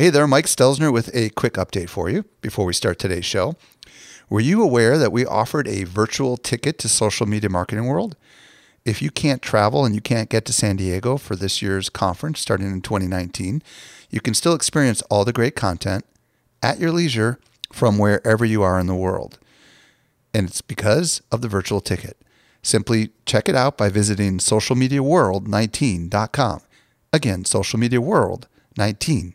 Hey there, Mike Stelzner with a quick update for you before we start today's show. Were you aware that we offered a virtual ticket to Social Media Marketing World? If you can't travel and you can't get to San Diego for this year's conference starting in 2019, you can still experience all the great content at your leisure from wherever you are in the world. And it's because of the virtual ticket. Simply check it out by visiting socialmediaworld19.com. Again, socialmediaworld19.com.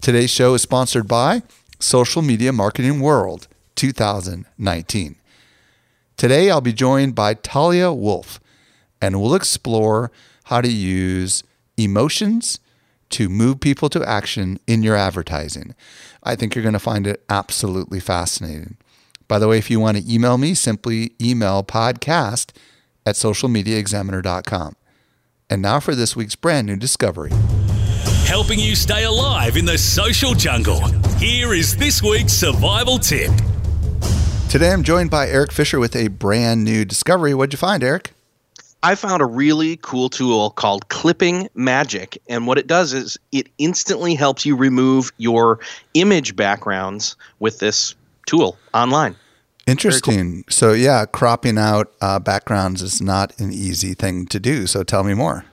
Today's show is sponsored by Social Media Marketing World 2019. Today, I'll be joined by Talia Wolf, and we'll explore how to use emotions to move people to action in your advertising. I think you're going to find it absolutely fascinating. By the way, if you want to email me, simply email podcast at socialmediaexaminer.com. And now for this week's brand new discovery helping you stay alive in the social jungle. Here is this week's survival tip. Today I'm joined by Eric Fisher with a brand new discovery. What'd you find, Eric? I found a really cool tool called Clipping Magic. And what it does is it instantly helps you remove your image backgrounds with this tool online. Interesting. Cool. So, yeah, cropping out uh, backgrounds is not an easy thing to do. So, tell me more.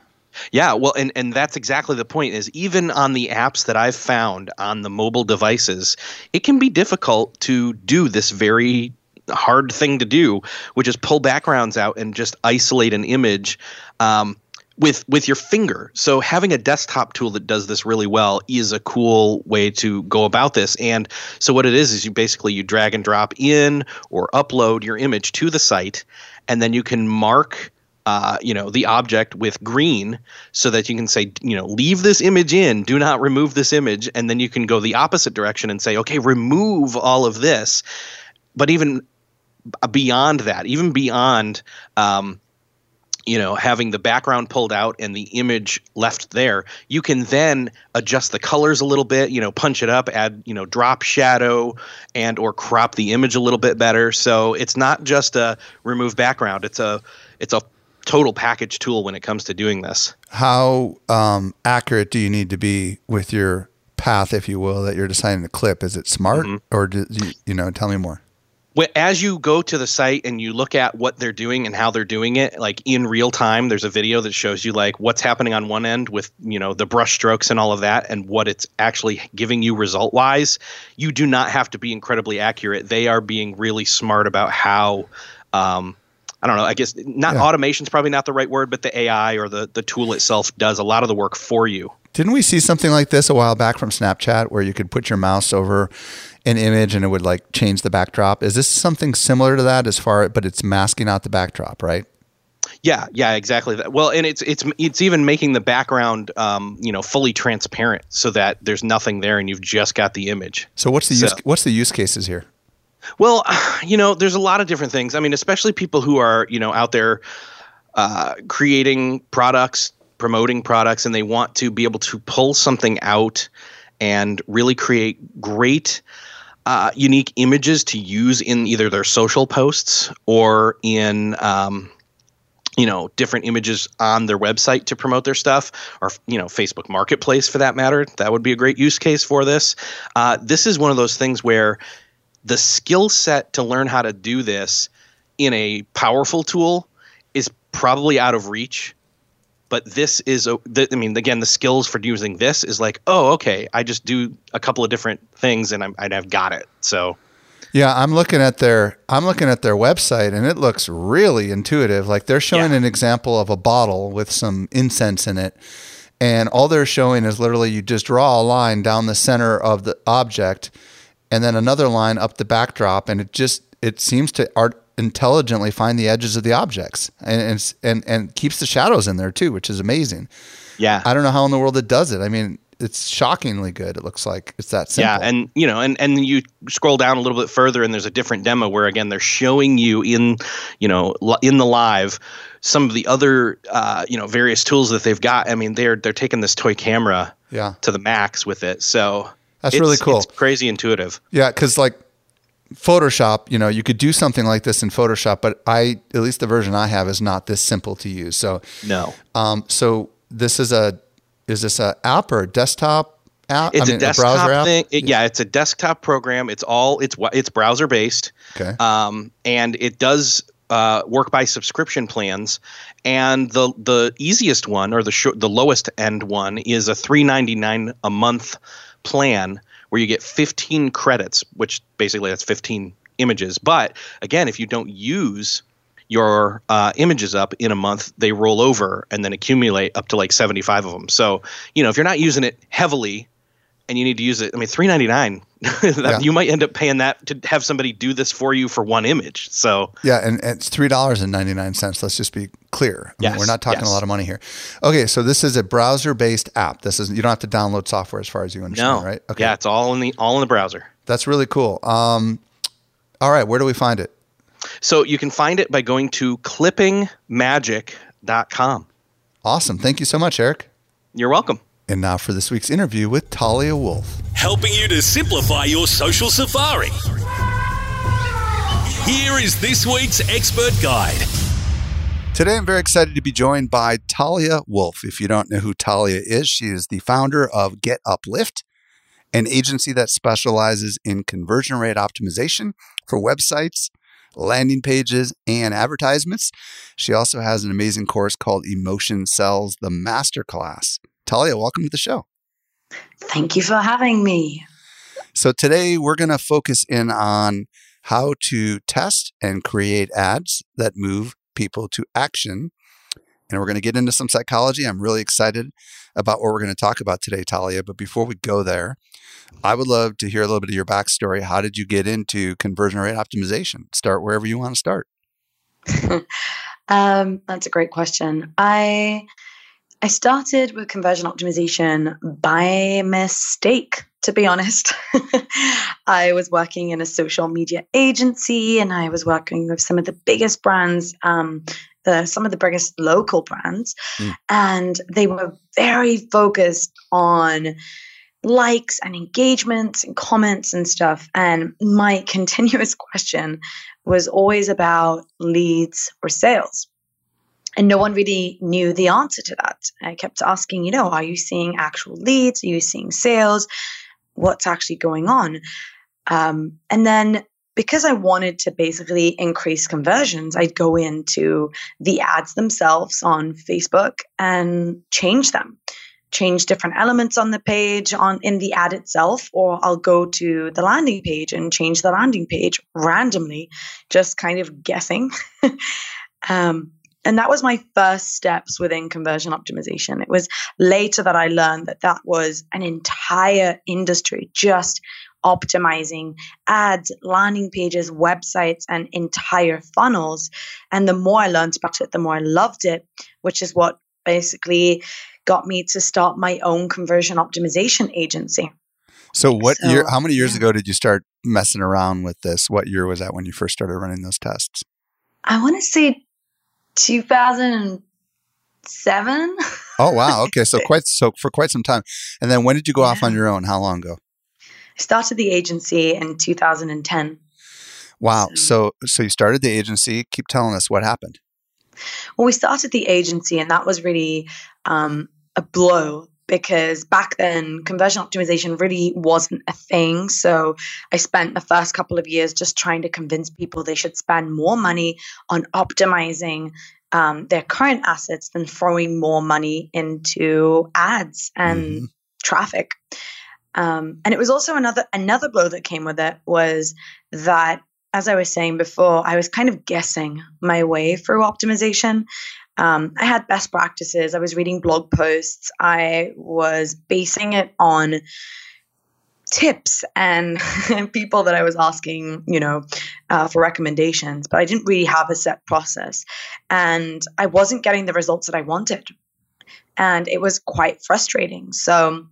Yeah, well, and and that's exactly the point. Is even on the apps that I've found on the mobile devices, it can be difficult to do this very hard thing to do, which is pull backgrounds out and just isolate an image. Um, with with your finger. So having a desktop tool that does this really well is a cool way to go about this. And so what it is is you basically you drag and drop in or upload your image to the site and then you can mark uh, you know the object with green so that you can say you know leave this image in do not remove this image and then you can go the opposite direction and say okay remove all of this. But even beyond that even beyond um, you know having the background pulled out and the image left there you can then adjust the colors a little bit you know punch it up add you know drop shadow and or crop the image a little bit better. So it's not just a remove background. It's a it's a total package tool when it comes to doing this. How um, accurate do you need to be with your path, if you will, that you're deciding to clip? Is it smart, mm-hmm. or do you, you know? Tell me more. As you go to the site and you look at what they're doing and how they're doing it, like in real time, there's a video that shows you like what's happening on one end with you know the brush strokes and all of that, and what it's actually giving you result wise. You do not have to be incredibly accurate. They are being really smart about how um, I don't know. I guess not yeah. automation's probably not the right word, but the AI or the the tool itself does a lot of the work for you. Didn't we see something like this a while back from Snapchat where you could put your mouse over an image and it would like change the backdrop? Is this something similar to that as far but it's masking out the backdrop, right? Yeah, yeah, exactly. That. Well, and it's it's it's even making the background, um, you know, fully transparent so that there's nothing there and you've just got the image. So what's the so, use, what's the use cases here? Well, you know, there's a lot of different things. I mean, especially people who are, you know, out there uh, creating products, promoting products, and they want to be able to pull something out and really create great, uh, unique images to use in either their social posts or in, um, you know, different images on their website to promote their stuff, or you know, Facebook Marketplace for that matter. That would be a great use case for this. Uh, this is one of those things where the skill set to learn how to do this in a powerful tool is probably out of reach. But this is a the, i mean again the skills for using this is like oh okay i just do a couple of different things and I'm, i've got it. So yeah i'm looking at their i'm looking at their website and it looks really intuitive. Like they're showing yeah. an example of a bottle with some incense in it. And all they're showing is literally you just draw a line down the center of the object and then another line up the backdrop, and it just it seems to art intelligently find the edges of the objects and and and, keeps the shadows in there too, which is amazing. Yeah, I don't know how in the world it does it. I mean, it's shockingly good. It looks like it's that simple. Yeah, and you know, and and you scroll down a little bit further, and there's a different demo where again they're showing you in, you know, in the live some of the other, uh, you know, various tools that they've got. I mean, they're they're taking this toy camera yeah to the max with it. So that's really cool. It's crazy intuitive. Yeah, because like Photoshop, you know, you could do something like this in Photoshop, but I, at least the version I have, is not this simple to use. So no. Um, so this is a is this a app or a desktop app? It's I mean, a desktop a thing. It, yeah, it's a desktop program. It's all it's it's browser based. Okay. Um, and it does uh, work by subscription plans, and the the easiest one or the sh- the lowest end one is a three ninety nine a month plan where you get fifteen credits, which basically that's fifteen images. But again, if you don't use your uh, images up in a month, they roll over and then accumulate up to like 75 of them. So, you know, if you're not using it heavily and you need to use it, I mean, 399, yeah. you might end up paying that to have somebody do this for you for one image. So, yeah, and, and it's $3.99. Let's just be clear. I yes, mean, we're not talking yes. a lot of money here. Okay, so this is a browser-based app. This is you don't have to download software as far as you understand, no. right? Okay. Yeah, it's all in the all in the browser. That's really cool. Um, all right, where do we find it? So you can find it by going to clippingmagic.com. Awesome. Thank you so much, Eric. You're welcome. And now for this week's interview with Talia Wolf. Helping you to simplify your social safari. Here is this week's expert guide. Today, I'm very excited to be joined by Talia Wolf. If you don't know who Talia is, she is the founder of Get Uplift, an agency that specializes in conversion rate optimization for websites landing pages, and advertisements. She also has an amazing course called Emotion Sells the Masterclass. Talia, welcome to the show. Thank you for having me. So, today we're going to focus in on how to test and create ads that move people to action. And we're going to get into some psychology. I'm really excited about what we're going to talk about today, Talia. But before we go there, I would love to hear a little bit of your backstory. How did you get into conversion rate optimization? Start wherever you want to start. um, that's a great question. I I started with conversion optimization by mistake, to be honest. I was working in a social media agency and I was working with some of the biggest brands, um, the, some of the biggest local brands, mm. and they were very focused on likes and engagements and comments and stuff. And my continuous question was always about leads or sales. And no one really knew the answer to that. I kept asking, you know, are you seeing actual leads? Are you seeing sales? What's actually going on? Um, and then because I wanted to basically increase conversions, I'd go into the ads themselves on Facebook and change them change different elements on the page on in the ad itself or I'll go to the landing page and change the landing page randomly just kind of guessing um, and that was my first steps within conversion optimization it was later that I learned that that was an entire industry just optimizing ads, landing pages, websites, and entire funnels. And the more I learned about it, the more I loved it, which is what basically got me to start my own conversion optimization agency. So what so, year how many years yeah. ago did you start messing around with this? What year was that when you first started running those tests? I want to say 2007. Oh wow. Okay, so quite so for quite some time. And then when did you go yeah. off on your own? How long ago? I started the agency in 2010. Wow. So so, so you started the agency. Keep telling us what happened. Well, we started the agency, and that was really um, a blow because back then conversion optimization really wasn't a thing. So I spent the first couple of years just trying to convince people they should spend more money on optimizing um, their current assets than throwing more money into ads and mm-hmm. traffic. Um, and it was also another another blow that came with it was that as I was saying before, I was kind of guessing my way through optimization. Um, I had best practices. I was reading blog posts. I was basing it on tips and people that I was asking, you know, uh, for recommendations. But I didn't really have a set process, and I wasn't getting the results that I wanted, and it was quite frustrating. So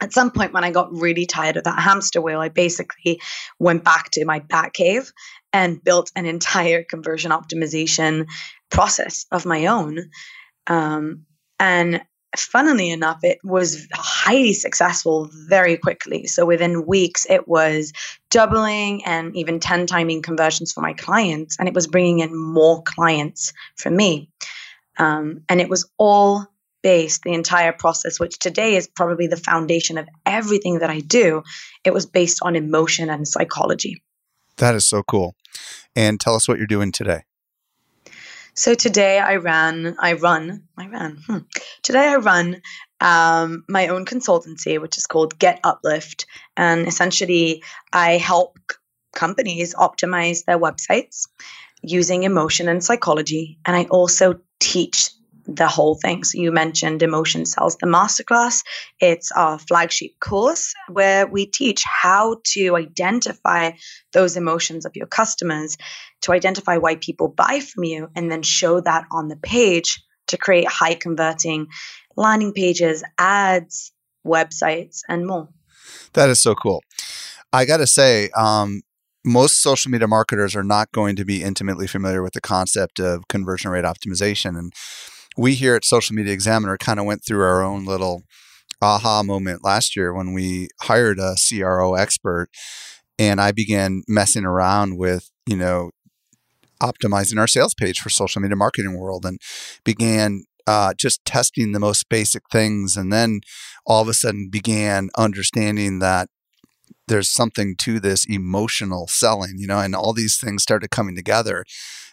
at some point when I got really tired of that hamster wheel, I basically went back to my bat cave and built an entire conversion optimization process of my own. Um, and funnily enough, it was highly successful very quickly. So within weeks, it was doubling and even 10 timing conversions for my clients. And it was bringing in more clients for me. Um, and it was all based, the entire process, which today is probably the foundation of everything that I do. It was based on emotion and psychology. That is so cool. And tell us what you're doing today. So today I ran, I run, I ran. Hmm. Today I run um, my own consultancy, which is called Get Uplift, and essentially I help companies optimize their websites using emotion and psychology, and I also teach the whole thing. So you mentioned Emotion Sells the Masterclass. It's our flagship course where we teach how to identify those emotions of your customers, to identify why people buy from you, and then show that on the page to create high converting landing pages, ads, websites, and more. That is so cool. I got to say, um, most social media marketers are not going to be intimately familiar with the concept of conversion rate optimization. And we here at Social Media Examiner kind of went through our own little aha moment last year when we hired a CRO expert and I began messing around with, you know, optimizing our sales page for social media marketing world and began uh, just testing the most basic things and then all of a sudden began understanding that there's something to this emotional selling, you know, and all these things started coming together.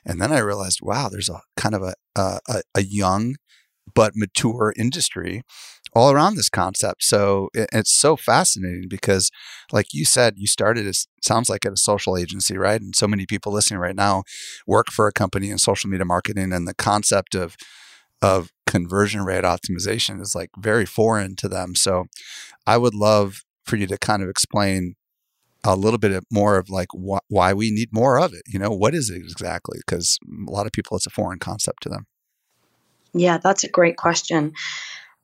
And then I realized, wow, there's a kind of a, a, a young but mature industry all around this concept. So it, it's so fascinating because, like you said, you started as sounds like at a social agency, right? And so many people listening right now work for a company in social media marketing, and the concept of of conversion rate optimization is like very foreign to them. So I would love for you to kind of explain a little bit more of like wh- why we need more of it. You know, what is it exactly? Because a lot of people, it's a foreign concept to them. Yeah, that's a great question.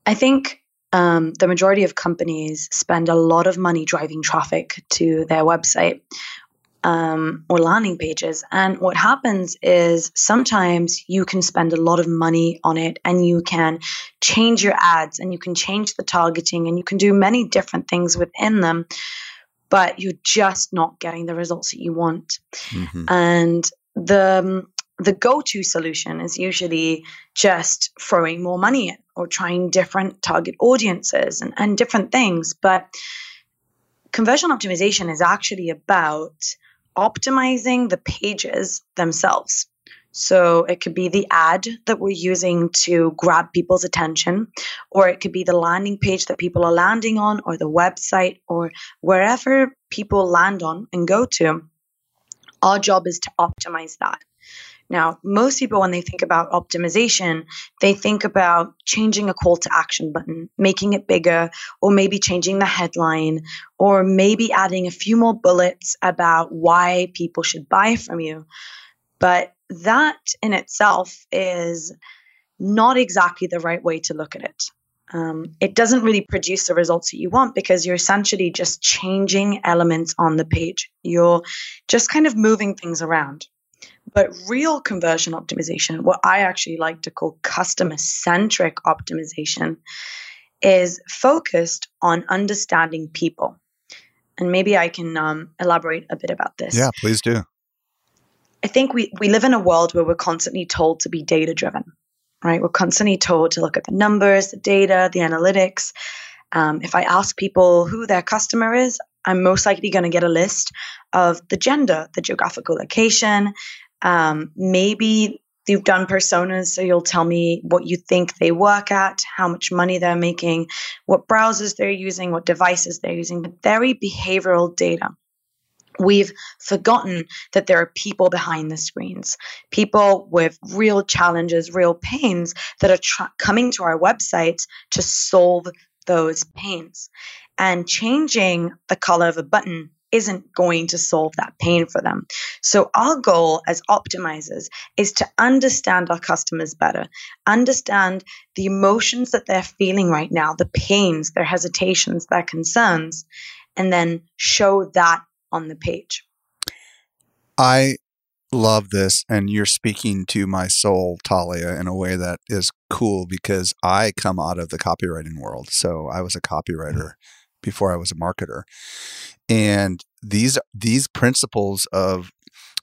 I think um, the majority of companies spend a lot of money driving traffic to their website um, or landing pages. And what happens is sometimes you can spend a lot of money on it and you can change your ads and you can change the targeting and you can do many different things within them, but you're just not getting the results that you want. Mm-hmm. And the um, the go-to solution is usually just throwing more money in or trying different target audiences and, and different things. But conversion optimization is actually about optimizing the pages themselves. So it could be the ad that we're using to grab people's attention, or it could be the landing page that people are landing on, or the website, or wherever people land on and go to. Our job is to optimize that. Now, most people, when they think about optimization, they think about changing a call to action button, making it bigger, or maybe changing the headline, or maybe adding a few more bullets about why people should buy from you. But that in itself is not exactly the right way to look at it. Um, it doesn't really produce the results that you want because you're essentially just changing elements on the page. You're just kind of moving things around. But real conversion optimization, what I actually like to call customer centric optimization, is focused on understanding people. And maybe I can um, elaborate a bit about this. Yeah, please do. I think we, we live in a world where we're constantly told to be data driven, right? We're constantly told to look at the numbers, the data, the analytics. Um, if I ask people who their customer is, I'm most likely going to get a list of the gender, the geographical location, um, maybe you've done personas, so you'll tell me what you think they work at, how much money they're making, what browsers they're using, what devices they're using, but very behavioral data. We've forgotten that there are people behind the screens, people with real challenges, real pains that are coming to our websites to solve those pains. And changing the color of a button isn't going to solve that pain for them. So, our goal as optimizers is to understand our customers better, understand the emotions that they're feeling right now, the pains, their hesitations, their concerns, and then show that on the page. I love this and you're speaking to my soul talia in a way that is cool because i come out of the copywriting world. So i was a mm-hmm. copywriter before i was a marketer. And these these principles of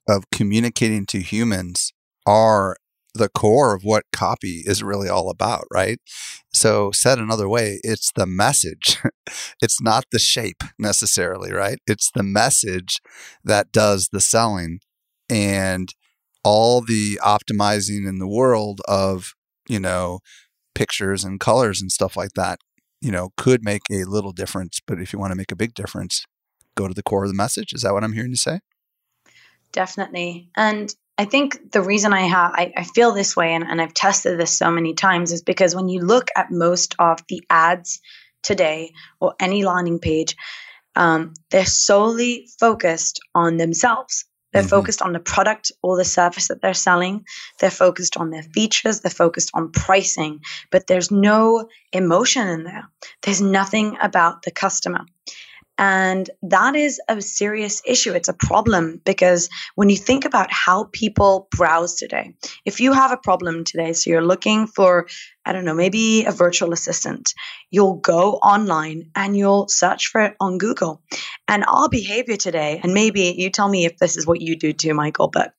of communicating to humans are the core of what copy is really all about, right? So, said another way, it's the message. it's not the shape necessarily, right? It's the message that does the selling and all the optimizing in the world of, you know, pictures and colors and stuff like that, you know, could make a little difference. But if you want to make a big difference, go to the core of the message. Is that what I'm hearing you say? Definitely. And I think the reason I have I, I feel this way and, and I've tested this so many times is because when you look at most of the ads today or any landing page, um, they're solely focused on themselves. They're mm-hmm. focused on the product or the service that they're selling. They're focused on their features. They're focused on pricing, but there's no emotion in there. There's nothing about the customer. And that is a serious issue. It's a problem because when you think about how people browse today, if you have a problem today, so you're looking for, I don't know, maybe a virtual assistant, you'll go online and you'll search for it on Google. And our behavior today, and maybe you tell me if this is what you do too, Michael, but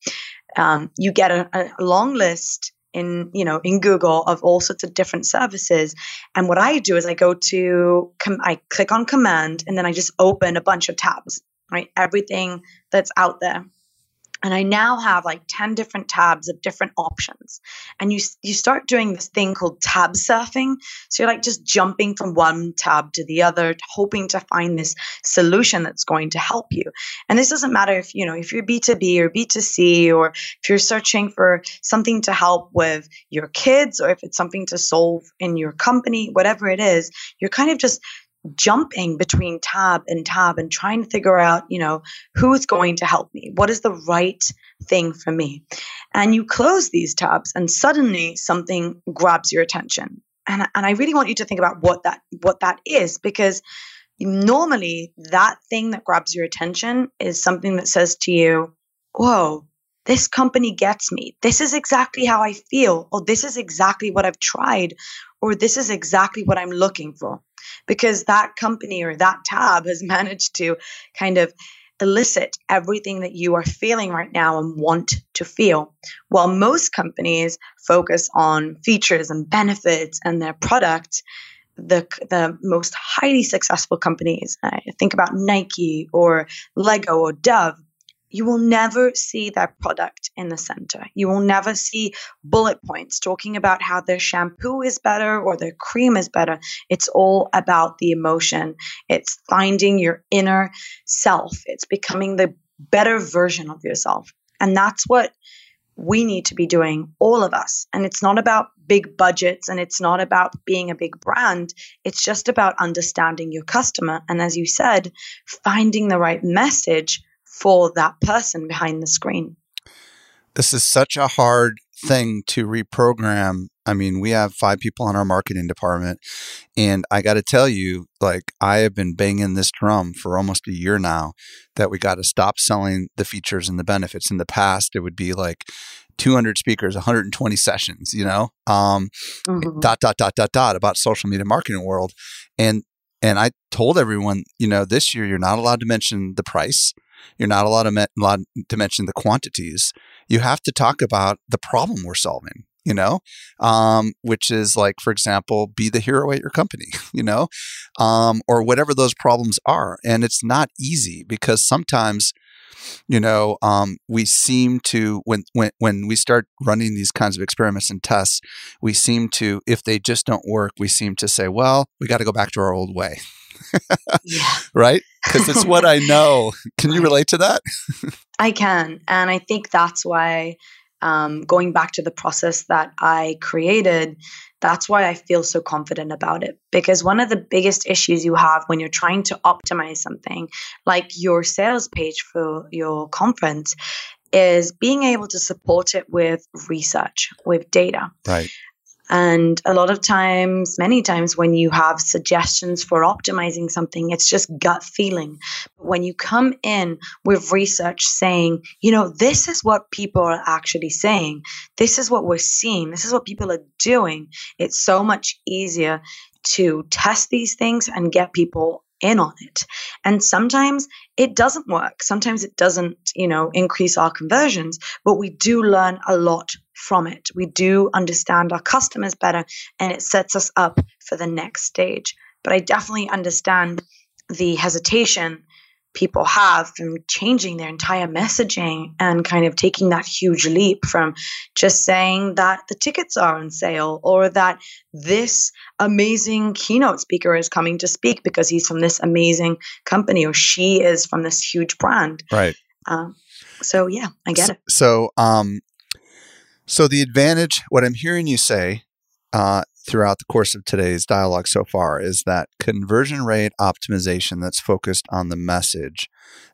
um, you get a, a long list in you know in Google of all sorts of different services. And what I do is I go to com- I click on command and then I just open a bunch of tabs, right? Everything that's out there and I now have like 10 different tabs of different options. And you you start doing this thing called tab surfing. So you're like just jumping from one tab to the other, hoping to find this solution that's going to help you. And this doesn't matter if, you know, if you're B2B or B2C or if you're searching for something to help with your kids or if it's something to solve in your company, whatever it is, you're kind of just jumping between tab and tab and trying to figure out, you know, who's going to help me? What is the right thing for me? And you close these tabs and suddenly something grabs your attention. And, and I really want you to think about what that what that is because normally that thing that grabs your attention is something that says to you, whoa, this company gets me. This is exactly how I feel, or this is exactly what I've tried, or this is exactly what I'm looking for because that company or that tab has managed to kind of elicit everything that you are feeling right now and want to feel. While most companies focus on features and benefits and their product, the the most highly successful companies, I think about Nike or Lego or Dove, you will never see their product in the center. You will never see bullet points talking about how their shampoo is better or their cream is better. It's all about the emotion. It's finding your inner self. It's becoming the better version of yourself. And that's what we need to be doing, all of us. And it's not about big budgets and it's not about being a big brand. It's just about understanding your customer. And as you said, finding the right message for that person behind the screen. This is such a hard thing to reprogram. I mean, we have five people in our marketing department, and I got to tell you, like, I have been banging this drum for almost a year now that we got to stop selling the features and the benefits. In the past, it would be like 200 speakers, 120 sessions, you know, um, mm-hmm. dot, dot, dot, dot, dot about social media marketing world. And, and I told everyone, you know, this year you're not allowed to mention the price. You're not allowed to, me- allowed to mention the quantities. You have to talk about the problem we're solving you know, um, which is like, for example, be the hero at your company, you know, um, or whatever those problems are. And it's not easy because sometimes, you know, um, we seem to when when when we start running these kinds of experiments and tests, we seem to, if they just don't work, we seem to say, well, we got to go back to our old way. yeah. Right? Because it's what I know. Can you relate to that? I can. And I think that's why um, going back to the process that I created, that's why I feel so confident about it. Because one of the biggest issues you have when you're trying to optimize something, like your sales page for your conference, is being able to support it with research, with data. Right. And a lot of times, many times, when you have suggestions for optimizing something, it's just gut feeling. But when you come in with research saying, you know, this is what people are actually saying, this is what we're seeing, this is what people are doing, it's so much easier to test these things and get people in on it. And sometimes it doesn't work. Sometimes it doesn't, you know, increase our conversions, but we do learn a lot from it. We do understand our customers better and it sets us up for the next stage. But I definitely understand the hesitation people have from changing their entire messaging and kind of taking that huge leap from just saying that the tickets are on sale or that this amazing keynote speaker is coming to speak because he's from this amazing company or she is from this huge brand. Right. Um, so yeah, I get it. So, um, so the advantage, what I'm hearing you say, uh, throughout the course of today's dialogue so far is that conversion rate optimization that's focused on the message,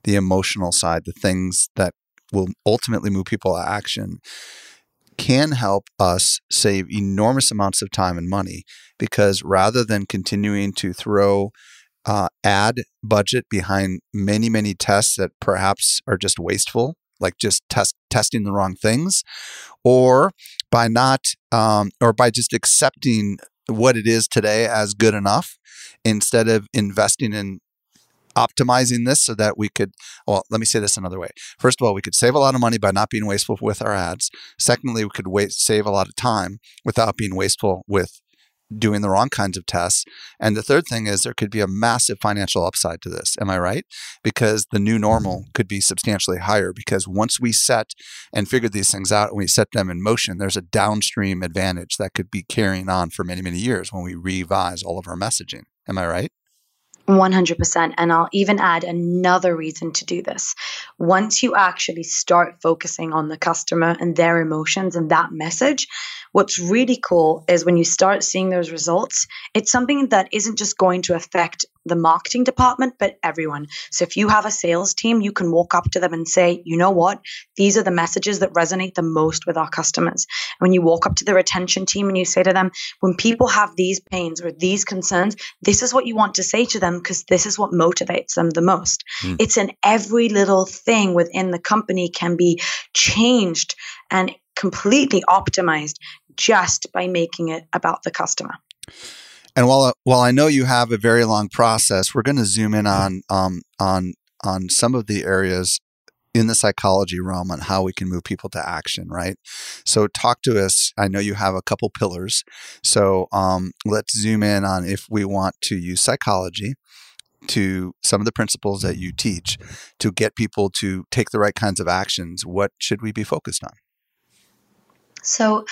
the emotional side, the things that will ultimately move people to action can help us save enormous amounts of time and money because rather than continuing to throw uh, ad budget behind many, many tests that perhaps are just wasteful, like just test testing the wrong things, or by not, um, or by just accepting what it is today as good enough instead of investing in optimizing this so that we could well let me say this another way. First of all we could save a lot of money by not being wasteful with our ads. Secondly we could wait, save a lot of time without being wasteful with doing the wrong kinds of tests. And the third thing is there could be a massive financial upside to this. Am i right? Because the new normal mm-hmm. could be substantially higher because once we set and figure these things out and we set them in motion there's a downstream advantage that could be carrying on for many many years when we revise all of our messaging. Am i right? 100%. And I'll even add another reason to do this. Once you actually start focusing on the customer and their emotions and that message, what's really cool is when you start seeing those results, it's something that isn't just going to affect the marketing department, but everyone. So if you have a sales team, you can walk up to them and say, you know what? These are the messages that resonate the most with our customers. When you walk up to the retention team and you say to them, when people have these pains or these concerns, this is what you want to say to them because this is what motivates them the most. Mm. It's in every little thing within the company can be changed and completely optimized just by making it about the customer. And while while I know you have a very long process, we're going to zoom in on um, on on some of the areas in the psychology realm on how we can move people to action, right? So, talk to us. I know you have a couple pillars. So, um, let's zoom in on if we want to use psychology to some of the principles that you teach to get people to take the right kinds of actions. What should we be focused on? So,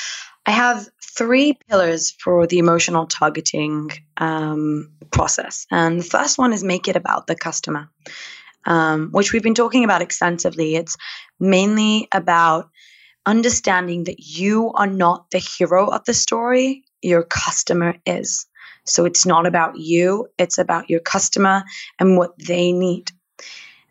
I have three pillars for the emotional targeting um, process. And the first one is make it about the customer, um, which we've been talking about extensively. It's mainly about understanding that you are not the hero of the story, your customer is. So it's not about you, it's about your customer and what they need.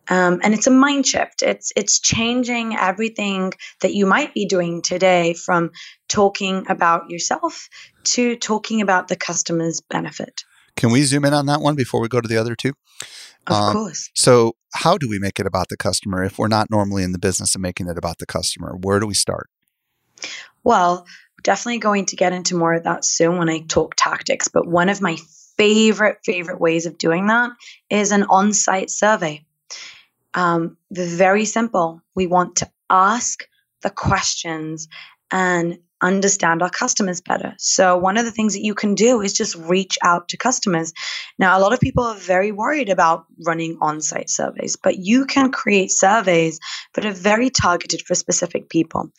Um, and it's a mind shift. It's it's changing everything that you might be doing today from talking about yourself to talking about the customer's benefit. Can we zoom in on that one before we go to the other two? Of um, course. So, how do we make it about the customer if we're not normally in the business of making it about the customer? Where do we start? Well, definitely going to get into more of that soon when I talk tactics. But one of my favorite, favorite ways of doing that is an on site survey. Um, very simple. We want to ask the questions and understand our customers better. So, one of the things that you can do is just reach out to customers. Now, a lot of people are very worried about running on site surveys, but you can create surveys that are very targeted for specific people.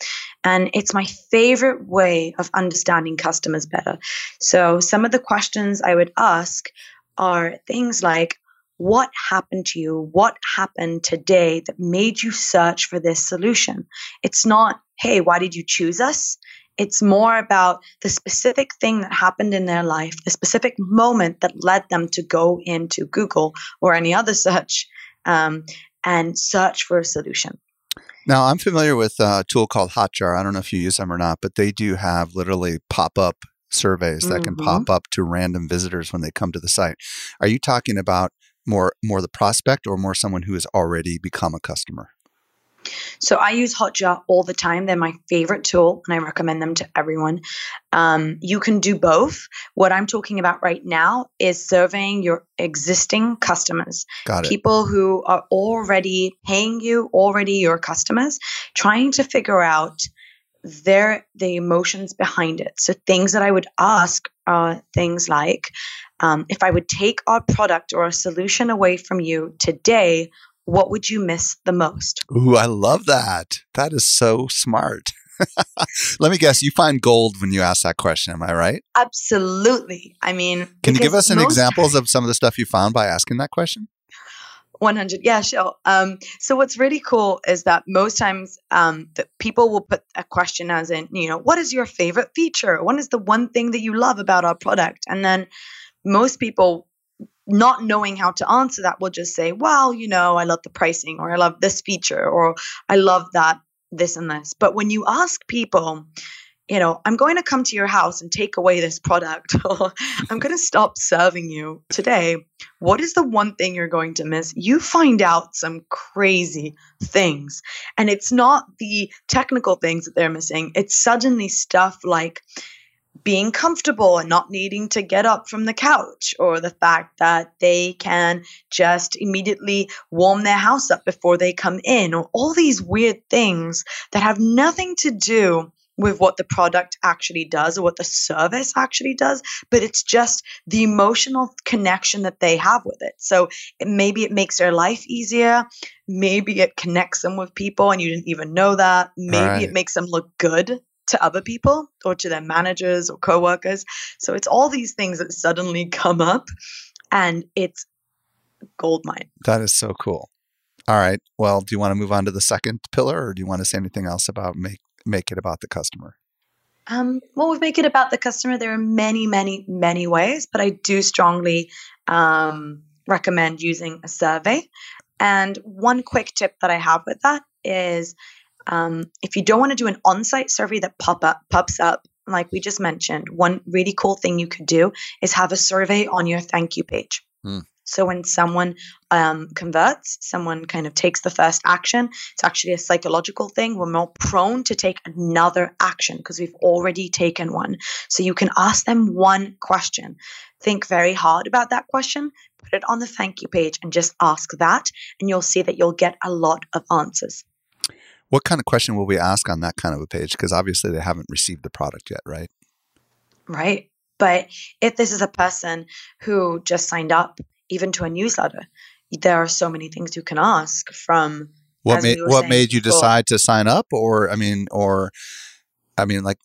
And it's my favorite way of understanding customers better. So, some of the questions I would ask are things like, what happened to you? What happened today that made you search for this solution? It's not, hey, why did you choose us? It's more about the specific thing that happened in their life, the specific moment that led them to go into Google or any other search um, and search for a solution. Now, I'm familiar with a tool called Hotjar. I don't know if you use them or not, but they do have literally pop up surveys that can Mhm. pop up to random visitors when they come to the site. Are you talking about more more the prospect or more someone who has already become a customer? So I use Hotjar all the time. They're my favorite tool, and I recommend them to everyone. Um, you can do both. What I'm talking about right now is surveying your existing customers, Got it. people who are already paying you, already your customers, trying to figure out their the emotions behind it. So things that I would ask are things like, um, if I would take our product or a solution away from you today, what would you miss the most? Ooh, I love that. That is so smart. Let me guess, you find gold when you ask that question, am I right? Absolutely. I mean, Can you give us an examples of some of the stuff you found by asking that question? 100 yeah sure um, so what's really cool is that most times um, that people will put a question as in you know what is your favorite feature what is the one thing that you love about our product and then most people not knowing how to answer that will just say well you know i love the pricing or i love this feature or i love that this and this but when you ask people you know i'm going to come to your house and take away this product or i'm going to stop serving you today what is the one thing you're going to miss? You find out some crazy things. And it's not the technical things that they're missing, it's suddenly stuff like being comfortable and not needing to get up from the couch, or the fact that they can just immediately warm their house up before they come in, or all these weird things that have nothing to do with what the product actually does or what the service actually does, but it's just the emotional connection that they have with it. So it, maybe it makes their life easier. Maybe it connects them with people and you didn't even know that. Maybe Right. it makes them look good to other people or to their managers or coworkers. So it's all these things that suddenly come up and it's gold mine. That is so cool. All right. Well, do you want to move on to the second pillar or do you want to say anything else about make make it about the customer? Um, well, we make it about the customer. There are many, many, many ways, but I do strongly um, recommend using a survey. And one quick tip that I have with that is um, if you don't want to do an on site survey that pop up, pops up, like we just mentioned, one really cool thing you could do is have a survey on your thank you page. Hmm. So when someone um, converts, someone kind of takes the first action, it's actually a psychological thing. We're more prone to take another action because we've already taken one. So you can ask them one question. Think very hard about that question, put it on the thank you page, and just ask that. And you'll see that you'll get a lot of answers. What kind of question will we ask on that kind of a page? Because obviously they haven't received the product yet, right? right? But if this is a person who just signed up, even to a newsletter, there are so many things you can ask from. What we made were what made you before. decide to sign up or I mean or I mean like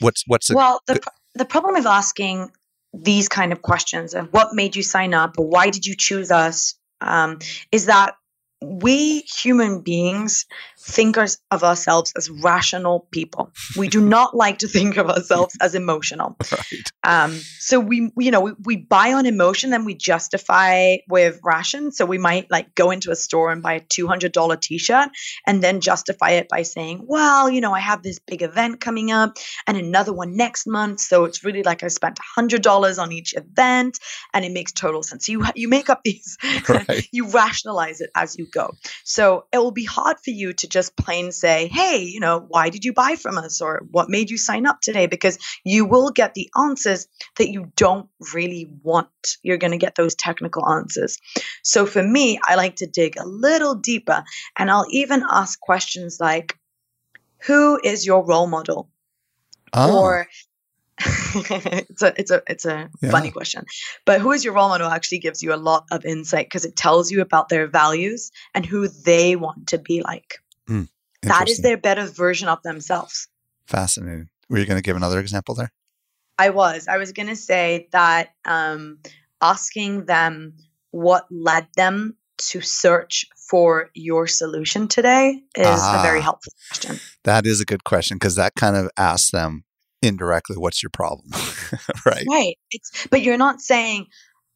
what's what's the well, the, pr- the problem of asking these kind of questions of what made you sign up or why did you choose us um, is that we human beings think us- of ourselves as rational people. We do not like to think of ourselves as emotional. right. Um, so we, you know, we, we buy on emotion, then we justify with ration. So we might like go into a store and buy a two hundred dollar t shirt, and then justify it by saying, "Well, you know, I have this big event coming up, and another one next month, so it's really like I spent hundred dollars on each event, and it makes total sense." You you make up these, Right. you rationalize it as you go. So it will be hard for you to just plain say, "Hey, you know, why did you buy from us?" or "What made you sign up today?" Because you will get the answers that you don't really want. You're going to get those technical answers. So for me, I like to dig a little deeper and I'll even ask questions like who is your role model? Oh, Or it's a it's a it's a funny question. But who is your role model actually gives you a lot of insight because it tells you about their values and who they want to be like. That is their better version of themselves. fascinating. Were you going to give another example there? I was. I was going to say that um, asking them what led them to search for your solution today is a very Ah. helpful question. That is a good question because that kind of asks them indirectly, what's your problem? right. Right. It's but you're not saying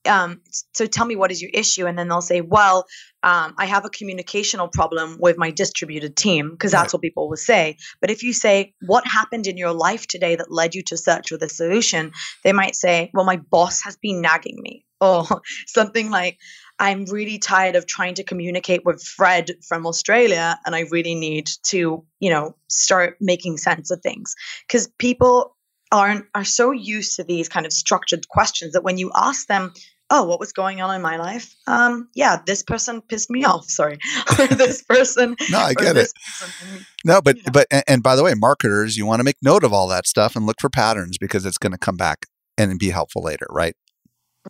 um, so tell me what is your issue? And then they'll say well um, i have a communicational problem with my distributed team because that's what people will say. But if you say what happened in your life today that led you to search for the solution? They might say well my boss has been nagging me. Or something like i'm really tired of trying to communicate with fred from australia and i really need to you know start making sense of things. Because people aren't are so used to these kind of structured questions that when you ask them oh what was going on in my life um yeah this person pissed me off sorry or this person No, I get it. person- No, but you know. but and, and by the way, marketers, you want to make note of all that stuff and look for patterns because it's going to come back and be helpful later, right?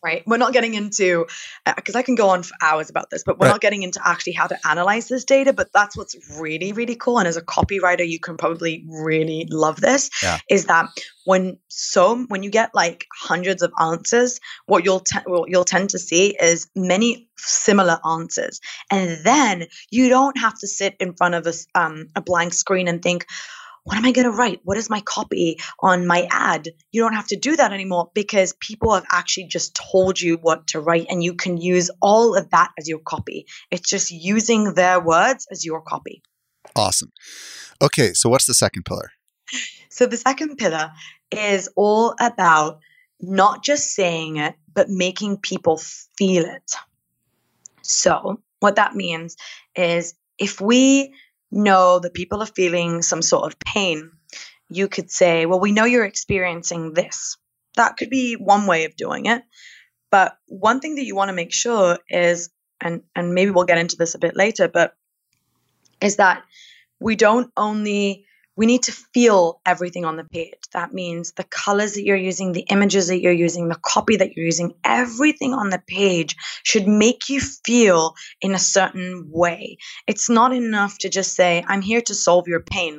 Right we're not getting into because i can go on for hours about this but we're Right. not getting into actually how to analyze this data but that's what's really really cool and as a copywriter you can probably really love this Yeah. is that when so when you get like hundreds of answers what you'll te- what you'll tend to see is many similar answers and then you don't have to sit in front of a, um, a blank screen and think what am I going to write? What is my copy on my ad? You don't have to do that anymore because people have actually just told you what to write and you can use all of that as your copy. It's just using their words as your copy. Awesome. Okay, so what's the second pillar? So the second pillar is all about not just saying it, but making people feel it. So what that means is if we know that people are feeling some sort of pain, you could say, well, we know you're experiencing this. That could be one way of doing it. But one thing that you want to make sure is, and, and maybe we'll get into this a bit later, but is that we don't only we need to feel everything on the page. That means the colors that you're using, the images that you're using, the copy that you're using, everything on the page should make you feel in a certain way. It's not enough to just say, I'm here to solve your pain.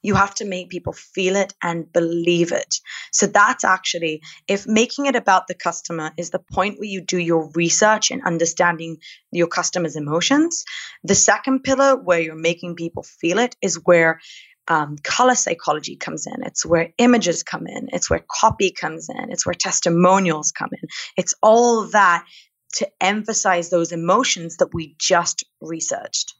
You have to make people feel it and believe it. So that's actually, if making it about the customer is the point where you do your research and understanding your customer's emotions, the second pillar where you're making people feel it is where um, color psychology comes in. It's where images come in. It's where copy comes in. It's where testimonials come in. It's all that to emphasize those emotions that we just researched.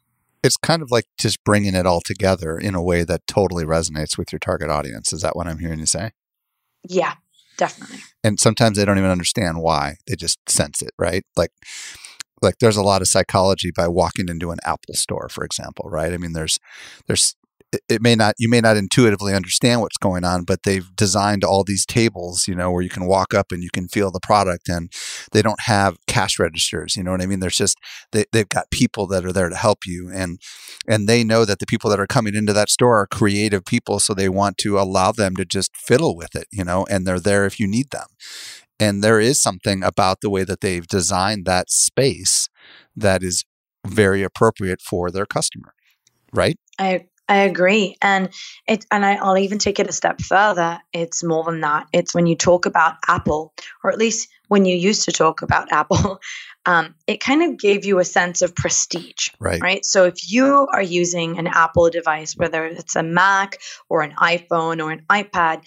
It's kind of like just bringing it all together in a way that totally resonates with your target audience. Is that what I'm hearing you say? Yeah, definitely. and sometimes they don't even understand why they just sense it right like like there's a lot of psychology by walking into an apple store for example right i mean there's there's it- may not you may not intuitively understand what's going on but they've designed all these tables you know where you can walk up and you can feel the product and they don't have cash registers you know what i mean? There's just they, they've got people that are there to help you and and they know that the people that are coming into that store are creative people so they want to allow them to just fiddle with it you know and they're there if you need them. And there is something about the way that they've designed that space that is very appropriate for their customer right? I I agree, and it and I, I'll even take it a step further. It's more than that. It's when you talk about Apple, or at least when you used to talk about Apple, um, it kind of gave you a sense of prestige, right right? So if you are using an Apple device, whether it's a Mac or an iPhone or an iPad,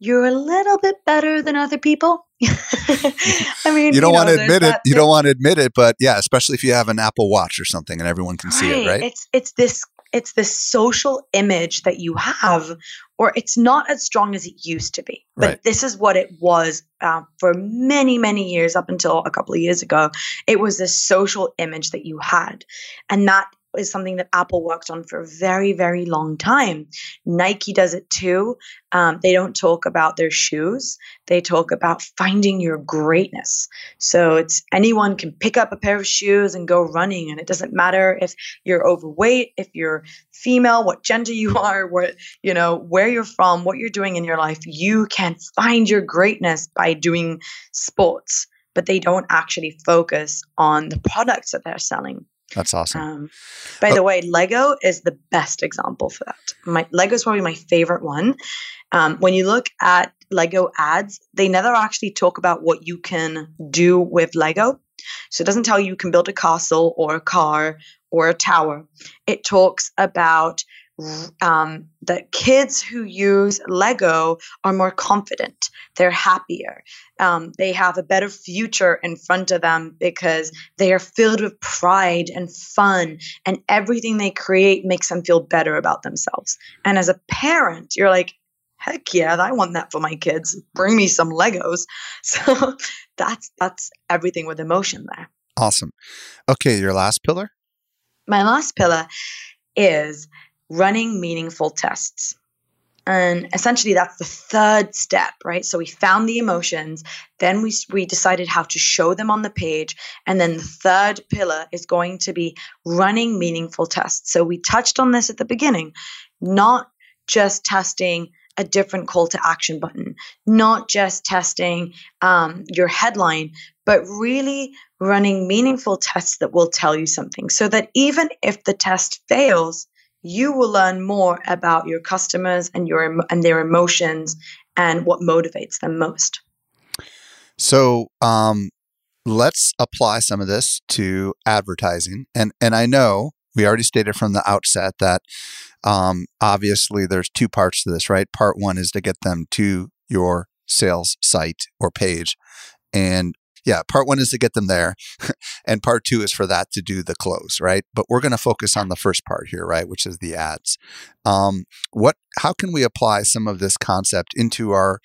you're a little bit better than other people. I mean, you don't want know, to admit it you thing- don't want to admit it but yeah especially if you have an apple watch or something and everyone can see it right It's it's this it's this social image that you have, or it's not as strong as it used to be. But Right. this is what it was uh, for many many years up until a couple of years ago. It was this social image that you had, and that is something that Apple worked on for a very very long time. Nike does it too. Um, they don't talk about their shoes; they talk about finding your greatness. So it's anyone can pick up a pair of shoes and go running, and it doesn't matter if you're overweight, if you're female, what gender you are, what you know, where you're from, what you're doing in your life. You can find your greatness by doing sports, but they don't actually focus on the products that they're selling. That's awesome Um, by the way, Lego is the best example for that. My Lego is probably my favorite one. Um, when you look at Lego ads, they never actually talk about what you can do with Lego. So it doesn't tell you you can build a castle or a car or a tower. It talks about um, that kids who use Lego are more confident. They're happier. Um, they have a better future in front of them because they are filled with pride and fun, and everything they create makes them feel better about themselves. And as a parent, you're like, heck yeah, I want that for my kids. Bring me some Legos. So that's that's everything with emotion there. Awesome. Okay, your last pillar? My last pillar is running meaningful tests. And essentially, that's the third step, right? So we found the emotions, then we, we decided how to show them on the page. And then the third pillar is going to be running meaningful tests. So we touched on this at the beginning, not just testing a different call to action button, not just testing um, your headline, but really running meaningful tests that will tell you something so that even if the test fails, you will learn more about your customers and your and their emotions and what motivates them most. So, um, let's apply some of this to advertising. And and I know we already stated from the outset that um, obviously there's two parts to this, right? Part one is to get them to your sales site or page, and yeah, part one is to get them there, and part two is for that to do the close, right? But we're going to focus on the first part here, right, which is the ads. Um, what? How can we apply some of this concept into our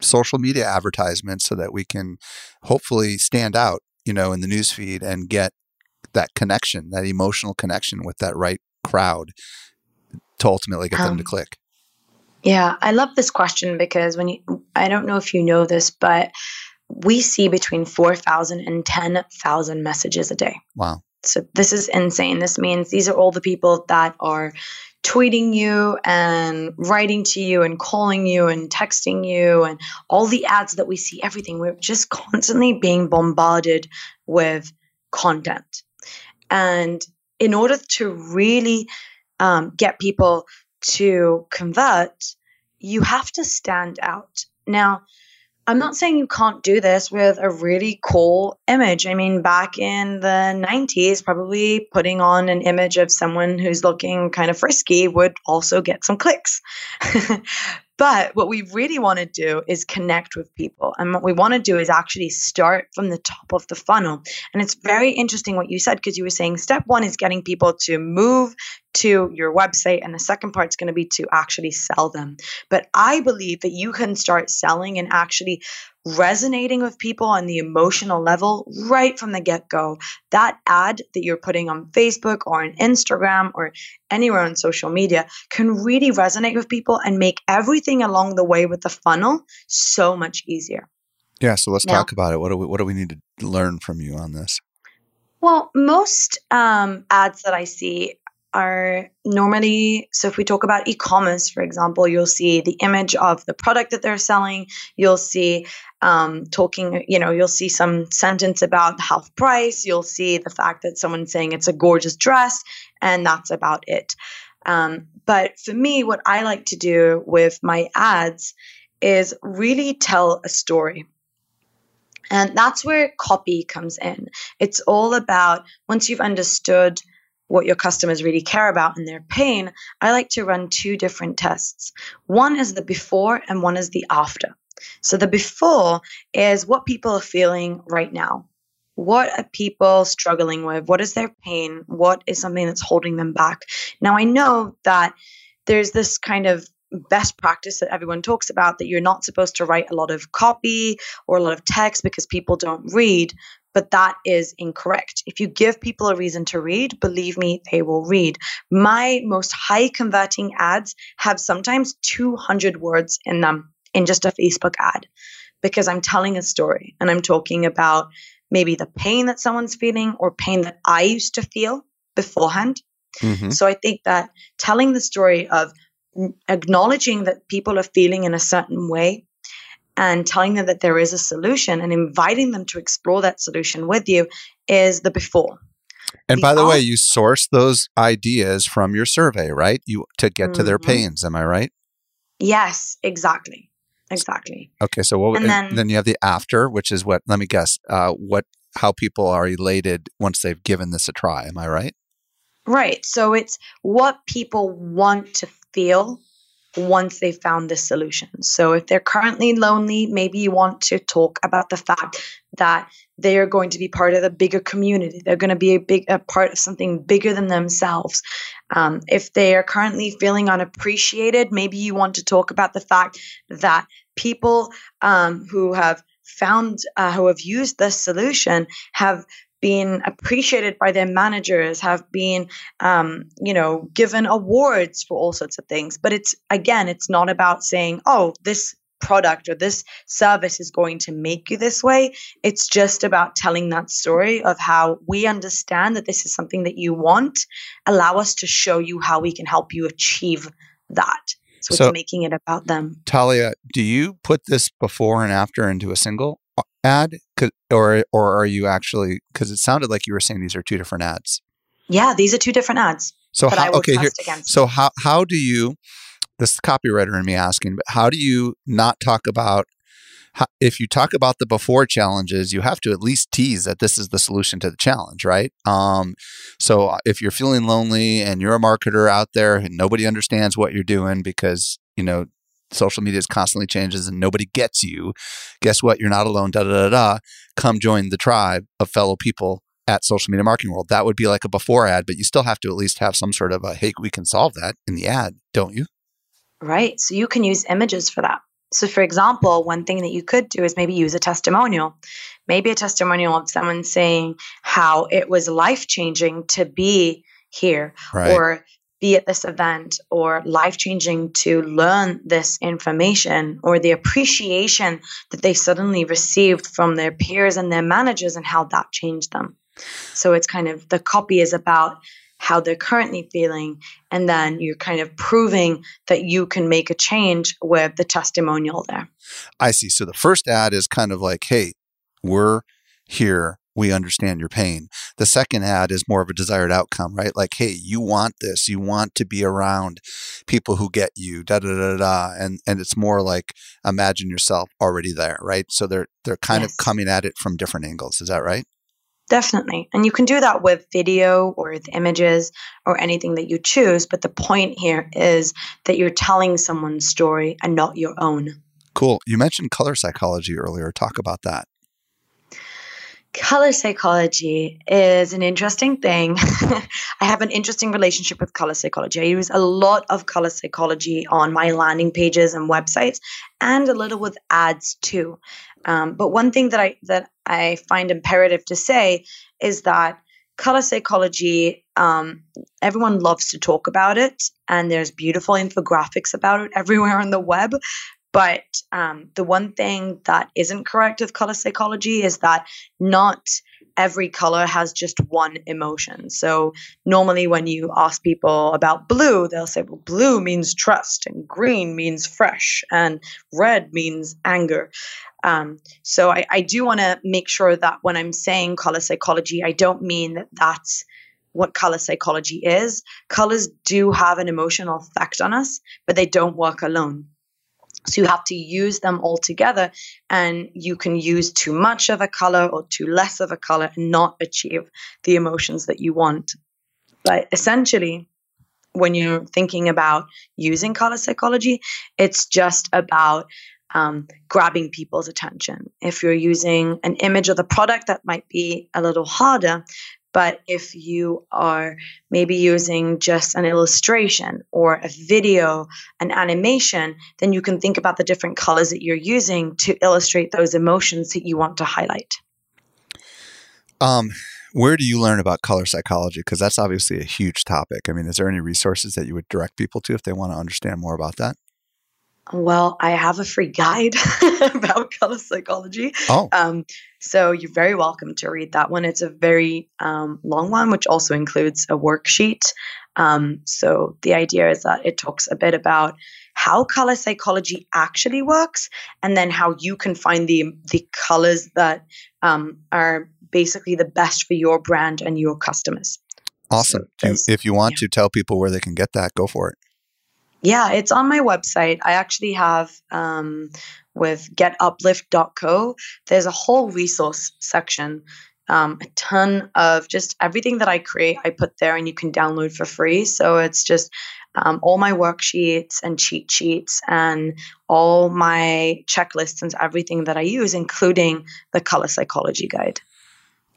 social media advertisements so that we can hopefully stand out, you know, in the newsfeed and get that connection, that emotional connection with that right crowd to ultimately get um, them to um, click? Yeah, I love this question because when you, I don't know if you know this, but we see between 4,000 and 10,000 messages a day. Wow. So this is insane. This means these are all the people that are tweeting you and writing to you and calling you and texting you and all the ads that we see, everything. We're just constantly being bombarded with content. And in order to really um, get people to convert, you have to stand out. Now, I'm not saying you can't do this with a really cool image. I mean, back in the 90s, probably putting on an image of someone who's looking kind of frisky would also get some clicks. But what we really want to do is connect with people. And what we want to do is actually start from the top of the funnel. And it's very interesting what you said because you were saying step one is getting people to move to your website, and the second part is going to be to actually sell them. But I believe that you can start selling and actually resonating with people on the emotional level right from the get go. That ad that you're putting on Facebook or on Instagram or anywhere on social media can really resonate with people and make everything along the way with the funnel so much easier. Yeah, so let's now, talk about it. What do we what do we need to learn from you on this? Well, most um, ads that I see are normally so if we talk about e-commerce for example you'll see the image of the product that they're selling. You'll see um, talking you know you'll see some sentence about the half price. You'll see the fact that someone's saying it's a gorgeous dress and that's about it. Um, but for me what i like to do with my ads is really tell a story. And that's where copy comes in. It's all about once you've understood what your customers really care about and their pain, I like to run two different tests. One is the before and one is the after. So the before is what people are feeling right now. What are people struggling with? What is their pain? What is something that's holding them back? Now, I know that there's this kind of best practice that everyone talks about that you're not supposed to write a lot of copy or a lot of text because people don't read but that is incorrect. If you give people a reason to read, believe me, they will read. My most high converting ads have sometimes 200 words in them in just a Facebook ad because I'm telling a story and I'm talking about maybe the pain that someone's feeling or pain that I used to feel beforehand. Mm-hmm. So I think that telling the story of acknowledging that people are feeling in a certain way and telling them that there is a solution and inviting them to explore that solution with you is the before. And the by the way, you source those ideas from your survey, right? You to get mm-hmm. to their mm-hmm. pains, am I right? Yes, exactly. Exactly. Okay, so what and then, then you have the after, which is what let me guess. Uh, what how people are elated once they've given this a try. Am I right? Right. So it's what people want to feel once they found this solution. So if they're currently lonely, maybe you want to talk about the fact that they are going to be part of a bigger community. They're going to be a big a part of something bigger than themselves. Um, if they are currently feeling unappreciated, maybe you want to talk about the fact that people um, who have found uh, who have used this solution have been appreciated by their managers, have been, um, you know, given awards for all sorts of things. But it's again, it's not about saying, oh, this product or this service is going to make you this way. It's just about telling that story of how we understand that this is something that you want. Allow us to show you how we can help you achieve that. So, so it's making it about them. Talia, do you put this before and after into a single ad, or or are you actually? Because it sounded like you were saying these are two different ads. Yeah, these are two different ads. So how, okay, here, so how how do you? This copywriter in me asking, but how do you not talk about if you talk about the before challenges, you have to at least tease that this is the solution to the challenge, right? Um, so uh, if you're feeling lonely and you're a marketer out there and nobody understands what you're doing because you know social media is constantly changes and nobody gets you, guess what? You're not alone. Da da da da. Come join the tribe of fellow people at Social Media Marketing World. That would be like a before ad, but you still have to at least have some sort of a hey, we can solve that in the ad, don't you? Right. So you can use images for that. So, for example, one thing that you could do is maybe use a testimonial. Maybe a testimonial of someone saying how it was life changing to be here right. or be at this event or life changing to learn this information or the appreciation that they suddenly received from their peers and their managers and how that changed them. So, it's kind of the copy is about how they're currently feeling and then you're kind of proving that you can make a change with the testimonial there. I see. So the first ad is kind of like hey we're here we understand your pain the second ad is more of a desired outcome right like hey you want this you want to be around people who get you da da da da and and it's more like imagine yourself already there right so they're they're kind yes. of coming at it from different angles is that right Definitely. And you can do that with video or with images or anything that you choose. But the point here is that you're telling someone's story and not your own. Cool. You mentioned color psychology earlier. Talk about that. Color psychology is an interesting thing. I have an interesting relationship with color psychology. I use a lot of color psychology on my landing pages and websites and a little with ads too. Um, but one thing that I that I find imperative to say is that color psychology, um, everyone loves to talk about it, and there's beautiful infographics about it everywhere on the web. But um, the one thing that isn't correct with color psychology is that not every color has just one emotion. So normally when you ask people about blue, they'll say, well, blue means trust, and green means fresh, and red means anger. Um, so I, I do want to make sure that when I'm saying color psychology, I don't mean that that's what color psychology is. Colors do have an emotional effect on us, but they don't work alone. So you have to use them all together, and you can use too much of a color or too less of a color and not achieve the emotions that you want. But essentially, when you're thinking about using color psychology, it's just about um, grabbing people's attention. If you're using an image of the product, that might be a little harder. But if you are maybe using just an illustration or a video, an animation, then you can think about the different colors that you're using to illustrate those emotions that you want to highlight. Um, where do you learn about color psychology? Because that's obviously a huge topic. I mean, is there any resources that you would direct people to if they want to understand more about that? Well, I have a free guide about color psychology. Oh. Um, so you're very welcome to read that one. It's a very um, long one, which also includes a worksheet. Um, so the idea is that it talks a bit about how color psychology actually works, and then how you can find the the colors that um, are basically the best for your brand and your customers. Awesome. So if you want yeah. to tell people where they can get that, go for it. Yeah, it's on my website. I actually have um, with getuplift.co, there's a whole resource section um, a ton of just everything that I create, I put there and you can download for free. So it's just um, all my worksheets and cheat sheets and all my checklists and everything that I use, including the color psychology guide.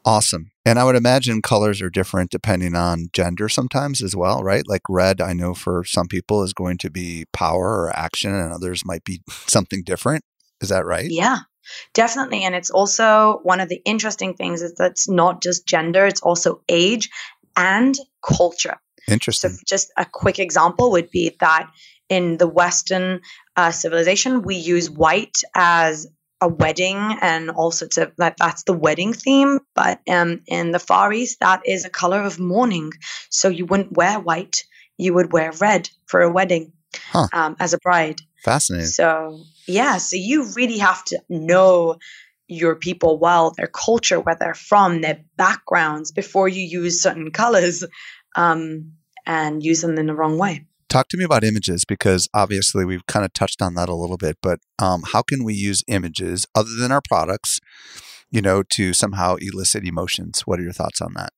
Awesome. And I would imagine colors are different depending on gender sometimes as well, right? Like red, I know for some people is going to be power or action, and others might be something different. Is that right? Yeah, definitely. And it's also one of the interesting things is that it's not just gender, it's also age and culture. Interesting. So, just a quick example would be that in the Western uh, civilization, we use white as a wedding and all sorts of like that's the wedding theme. But um, in the Far East, that is a color of mourning. So you wouldn't wear white; you would wear red for a wedding Huh. um, as a bride. Fascinating. So yeah, so you really have to know your people well, their culture, where they're from, their backgrounds before you use certain colors um, and use them in the wrong way. Talk to me about images because obviously we've kind of touched on that a little bit, but um, how can we use images other than our products, you know, to somehow elicit emotions? What are your thoughts on that?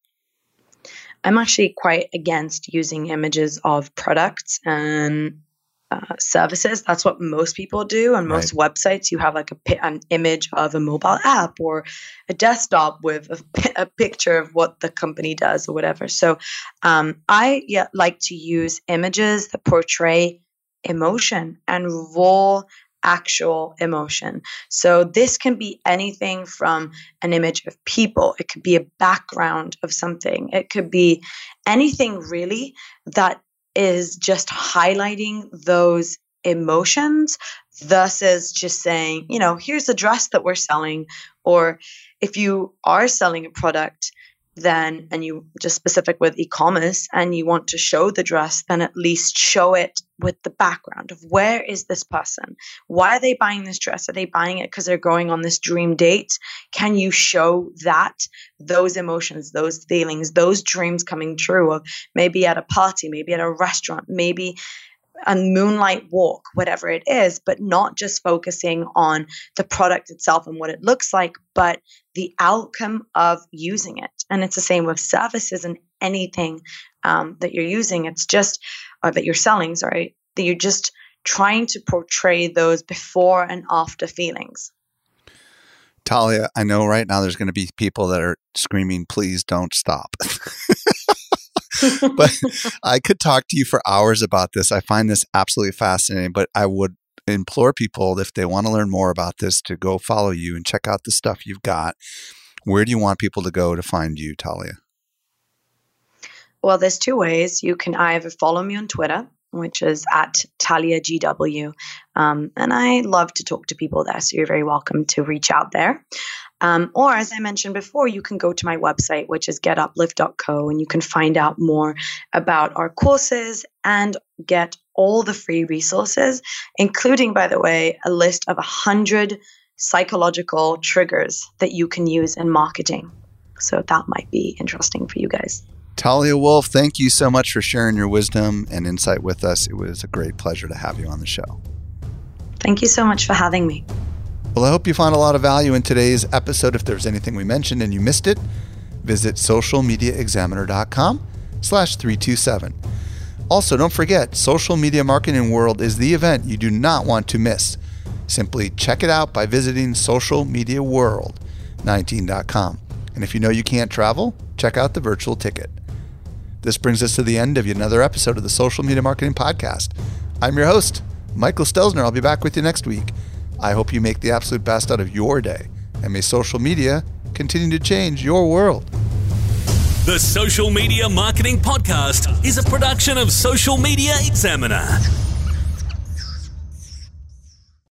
I'm actually quite against using images of products and uh, services. That's what most people do. On most websites, you have like a an image of a mobile app or a desktop with a, a picture of what the company does or whatever. So um, I yeah, like to use images that portray emotion and raw actual emotion. So this can be anything from an image of people, it could be a background of something, it could be anything really that is just highlighting those emotions versus just saying, you know, here's a dress that we're selling. Or if you are selling a product, then and you just specific with e-commerce and you want to show the dress then at least show it with the background of where is this person? Why are they buying this dress? Are they buying it because they're going on this dream date? Can you show that those emotions those feelings those dreams coming true of maybe at a party maybe at a restaurant maybe a moonlight walk, whatever it is, but not just focusing on the product itself and what it looks like, but the outcome of using it. And it's the same with services and anything um, that you're using. It's just, or that you're selling, sorry, that you're just trying to portray those before and after feelings. Talia, I know right now there's going to be people that are screaming, please don't stop. but I could talk to you for hours about this. I find this absolutely fascinating, but I would implore people if they want to learn more about this to go follow you and check out the stuff you've got. Where do you want people to go to find you, Talia? Well, there's two ways. You can either follow me on Twitter, which is at Talia GW. Um, and I love to talk to people there, so you're very welcome to reach out there. Um, or, as I mentioned before, you can go to my website, which is getuplift.co, and you can find out more about our courses and get all the free resources, including, by the way, a list of 100 psychological triggers that you can use in marketing. So that might be interesting for you guys. Talia Wolf, thank you so much for sharing your wisdom and insight with us. It was a great pleasure to have you on the show. Thank you so much for having me. Well, I hope you found a lot of value in today's episode. If there's anything we mentioned and you missed it, visit socialmediaexaminer.com slash 327. Also, don't forget, Social Media Marketing World is the event you do not want to miss. Simply check it out by visiting socialmediaworld19.com. And if you know you can't travel, check out the virtual ticket. This brings us to the end of another episode of the Social Media Marketing Podcast. I'm your host, Michael Stelzner. I'll be back with you next week. I hope you make the absolute best out of your day, and may social media continue to change your world. The Social Media Marketing Podcast is a production of Social Media Examiner.